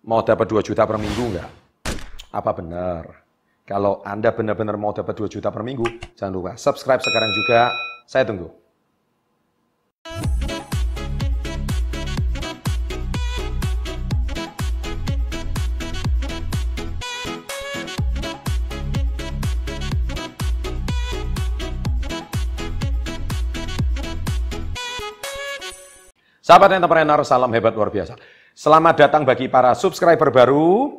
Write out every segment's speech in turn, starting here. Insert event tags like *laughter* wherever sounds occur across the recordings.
mau dapat 2 juta per minggu nggak? Apa benar? Kalau Anda benar-benar mau dapat 2 juta per minggu, jangan lupa subscribe sekarang juga. Saya tunggu. Sahabat entrepreneur, salam hebat luar biasa. Selamat datang bagi para subscriber baru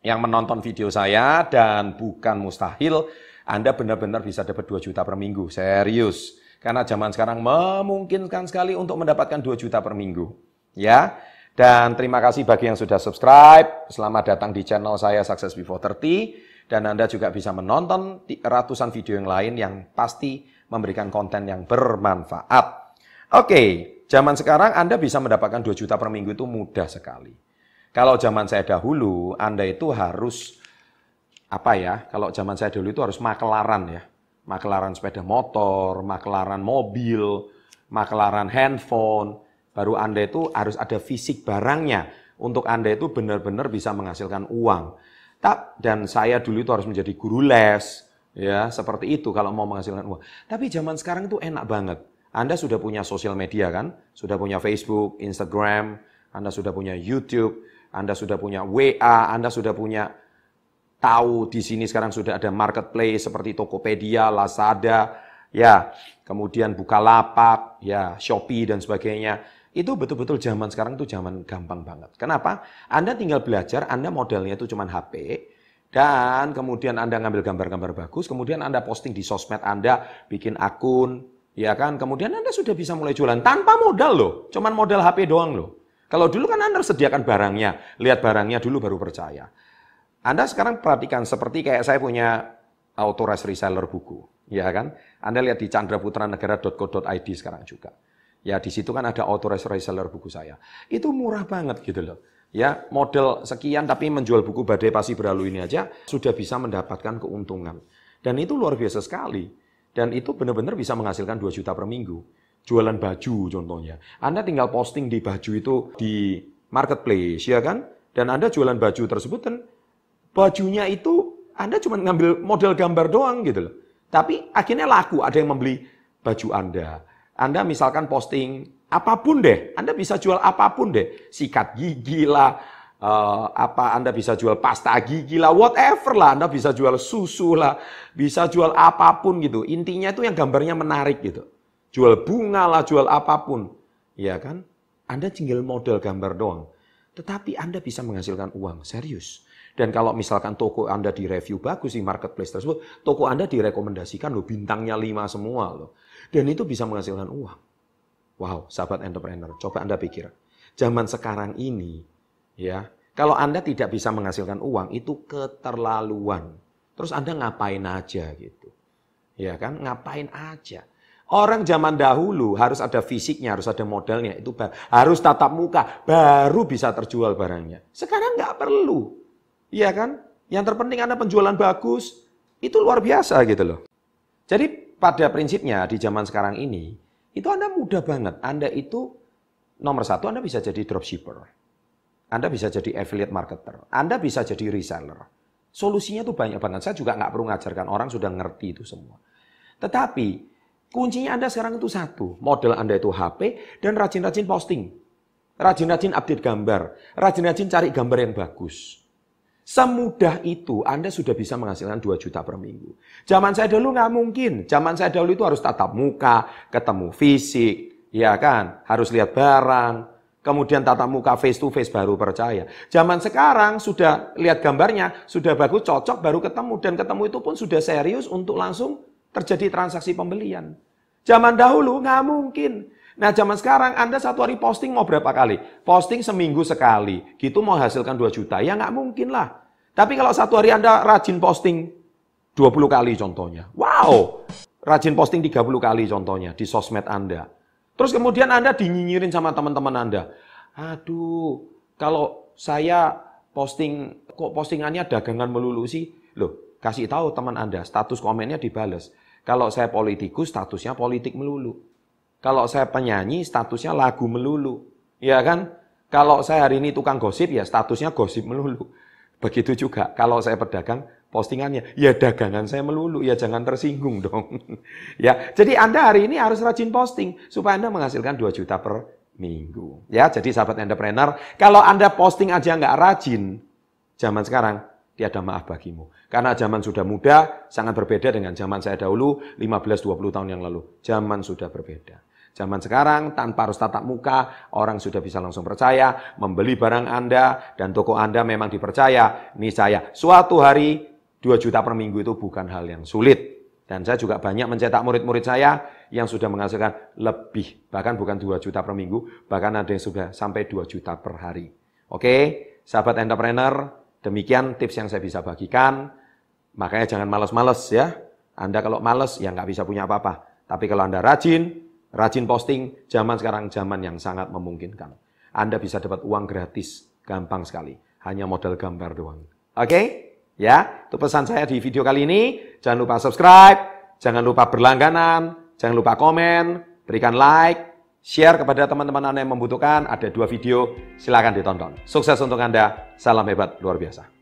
yang menonton video saya dan bukan mustahil Anda benar-benar bisa dapat 2 juta per minggu. Serius. Karena zaman sekarang memungkinkan sekali untuk mendapatkan 2 juta per minggu. Ya. Dan terima kasih bagi yang sudah subscribe. Selamat datang di channel saya Success Before 30 dan Anda juga bisa menonton ratusan video yang lain yang pasti memberikan konten yang bermanfaat. Oke, Zaman sekarang Anda bisa mendapatkan 2 juta per minggu itu mudah sekali. Kalau zaman saya dahulu, Anda itu harus apa ya? Kalau zaman saya dahulu itu harus makelaran ya. Makelaran sepeda motor, makelaran mobil, makelaran handphone. Baru Anda itu harus ada fisik barangnya untuk Anda itu benar-benar bisa menghasilkan uang. Dan saya dulu itu harus menjadi guru les, ya seperti itu kalau mau menghasilkan uang. Tapi zaman sekarang itu enak banget anda sudah punya sosial media kan? Sudah punya Facebook, Instagram, Anda sudah punya YouTube, Anda sudah punya WA, Anda sudah punya tahu di sini sekarang sudah ada marketplace seperti Tokopedia, Lazada, ya, kemudian Bukalapak, ya, Shopee dan sebagainya. Itu betul-betul zaman sekarang itu zaman gampang banget. Kenapa? Anda tinggal belajar, Anda modalnya itu cuma HP, dan kemudian Anda ngambil gambar-gambar bagus, kemudian Anda posting di sosmed Anda, bikin akun, Ya kan, kemudian Anda sudah bisa mulai jualan tanpa modal loh, cuman modal HP doang loh. Kalau dulu kan Anda harus sediakan barangnya, lihat barangnya dulu baru percaya. Anda sekarang perhatikan seperti kayak saya punya authorized reseller buku, ya kan? Anda lihat di candraputranegara.co.id sekarang juga. Ya di situ kan ada authorized reseller buku saya. Itu murah banget gitu loh. Ya, model sekian tapi menjual buku Badai Pasti Berlalu ini aja sudah bisa mendapatkan keuntungan. Dan itu luar biasa sekali. Dan itu benar-benar bisa menghasilkan 2 juta per minggu. Jualan baju contohnya. Anda tinggal posting di baju itu di marketplace, ya kan? Dan Anda jualan baju tersebut dan bajunya itu Anda cuma ngambil model gambar doang gitu loh. Tapi akhirnya laku, ada yang membeli baju Anda. Anda misalkan posting apa pun deh, Anda bisa jual apa pun deh. Sikat gigi lah, uh, apa Anda bisa jual pasta gigi lah, whatever lah, Anda bisa jual susu lah, bisa jual apa pun gitu. Intinya itu yang gambarnya menarik gitu. Jual bunga lah, jual apa pun. Ya kan? Anda tinggal model gambar doang. Tetapi Anda bisa menghasilkan uang, serius. Dan kalau misalkan toko Anda di review bagus di marketplace tersebut, toko Anda direkomendasikan loh, bintangnya 5 semua loh. Dan itu bisa menghasilkan uang. Wow, sahabat entrepreneur, coba Anda pikir. Zaman sekarang ini, Ya, kalau Anda tidak bisa menghasilkan uang itu keterlaluan. Terus Anda ngapain aja gitu. Ya kan? Ngapain aja. Orang zaman dahulu harus ada fisiknya, harus ada modalnya, itu harus tatap muka, baru bisa terjual barangnya. Sekarang nggak perlu. Iya kan? Yang terpenting Anda penjualan bagus, itu luar biasa gitu loh. Jadi pada prinsipnya di zaman sekarang ini, itu Anda mudah banget. Anda itu nomor satu Anda bisa jadi dropshipper. Anda bisa jadi affiliate marketer, Anda bisa jadi reseller. Solusinya tuh banyak banget. Saya juga nggak perlu ngajarkan orang sudah ngerti itu semua. Tetapi kuncinya Anda sekarang itu satu, model Anda itu HP dan rajin-rajin posting. Rajin-rajin update gambar, rajin-rajin cari gambar yang bagus. Semudah itu Anda sudah bisa menghasilkan 2 juta per minggu. Zaman saya dulu nggak mungkin. Zaman saya dulu itu harus tatap muka, ketemu fisik, ya kan? Harus lihat barang, Kemudian tatap muka face to face baru percaya. Zaman sekarang sudah lihat gambarnya, sudah bagus, cocok, baru ketemu. Dan ketemu itu pun sudah serius untuk langsung terjadi transaksi pembelian. Zaman dahulu nggak mungkin. Nah zaman sekarang Anda satu hari posting mau berapa kali? Posting seminggu sekali. Gitu mau hasilkan 2 juta? Ya nggak mungkin lah. Tapi kalau satu hari Anda rajin posting 20 kali contohnya. Wow! Rajin posting 30 kali contohnya di sosmed Anda. Terus kemudian Anda dinyinyirin sama teman-teman Anda. Aduh, kalau saya posting, kok postingannya dagangan melulu sih? Loh, kasih tahu teman Anda, status komennya dibales. Kalau saya politikus, statusnya politik melulu. Kalau saya penyanyi, statusnya lagu melulu. Ya kan? Kalau saya hari ini tukang gosip, ya statusnya gosip melulu. Begitu juga kalau saya pedagang, postingannya, ya dagangan saya melulu, ya jangan tersinggung dong. *laughs* ya, jadi Anda hari ini harus rajin posting supaya Anda menghasilkan 2 juta per minggu. Ya, jadi sahabat entrepreneur, kalau Anda posting aja nggak rajin, zaman sekarang tiada maaf bagimu. Karena zaman sudah muda, sangat berbeda dengan zaman saya dahulu 15-20 tahun yang lalu. Zaman sudah berbeda. Zaman sekarang tanpa harus tatap muka, orang sudah bisa langsung percaya, membeli barang Anda dan toko Anda memang dipercaya. Ini saya, suatu hari 2 juta per minggu itu bukan hal yang sulit. Dan saya juga banyak mencetak murid-murid saya yang sudah menghasilkan lebih, bahkan bukan 2 juta per minggu, bahkan ada yang sudah sampai 2 juta per hari. Oke, sahabat entrepreneur, demikian tips yang saya bisa bagikan. Makanya jangan males-males ya. Anda kalau males ya nggak bisa punya apa-apa. Tapi kalau Anda rajin, Rajin posting, zaman sekarang zaman yang sangat memungkinkan. Anda bisa dapat uang gratis, gampang sekali. Hanya modal gambar doang. Oke? Ya, itu pesan saya di video kali ini. Jangan lupa subscribe, jangan lupa berlangganan, jangan lupa komen, berikan like, share kepada teman-teman Anda yang membutuhkan. Ada dua video, silakan ditonton. Sukses untuk Anda, salam hebat luar biasa.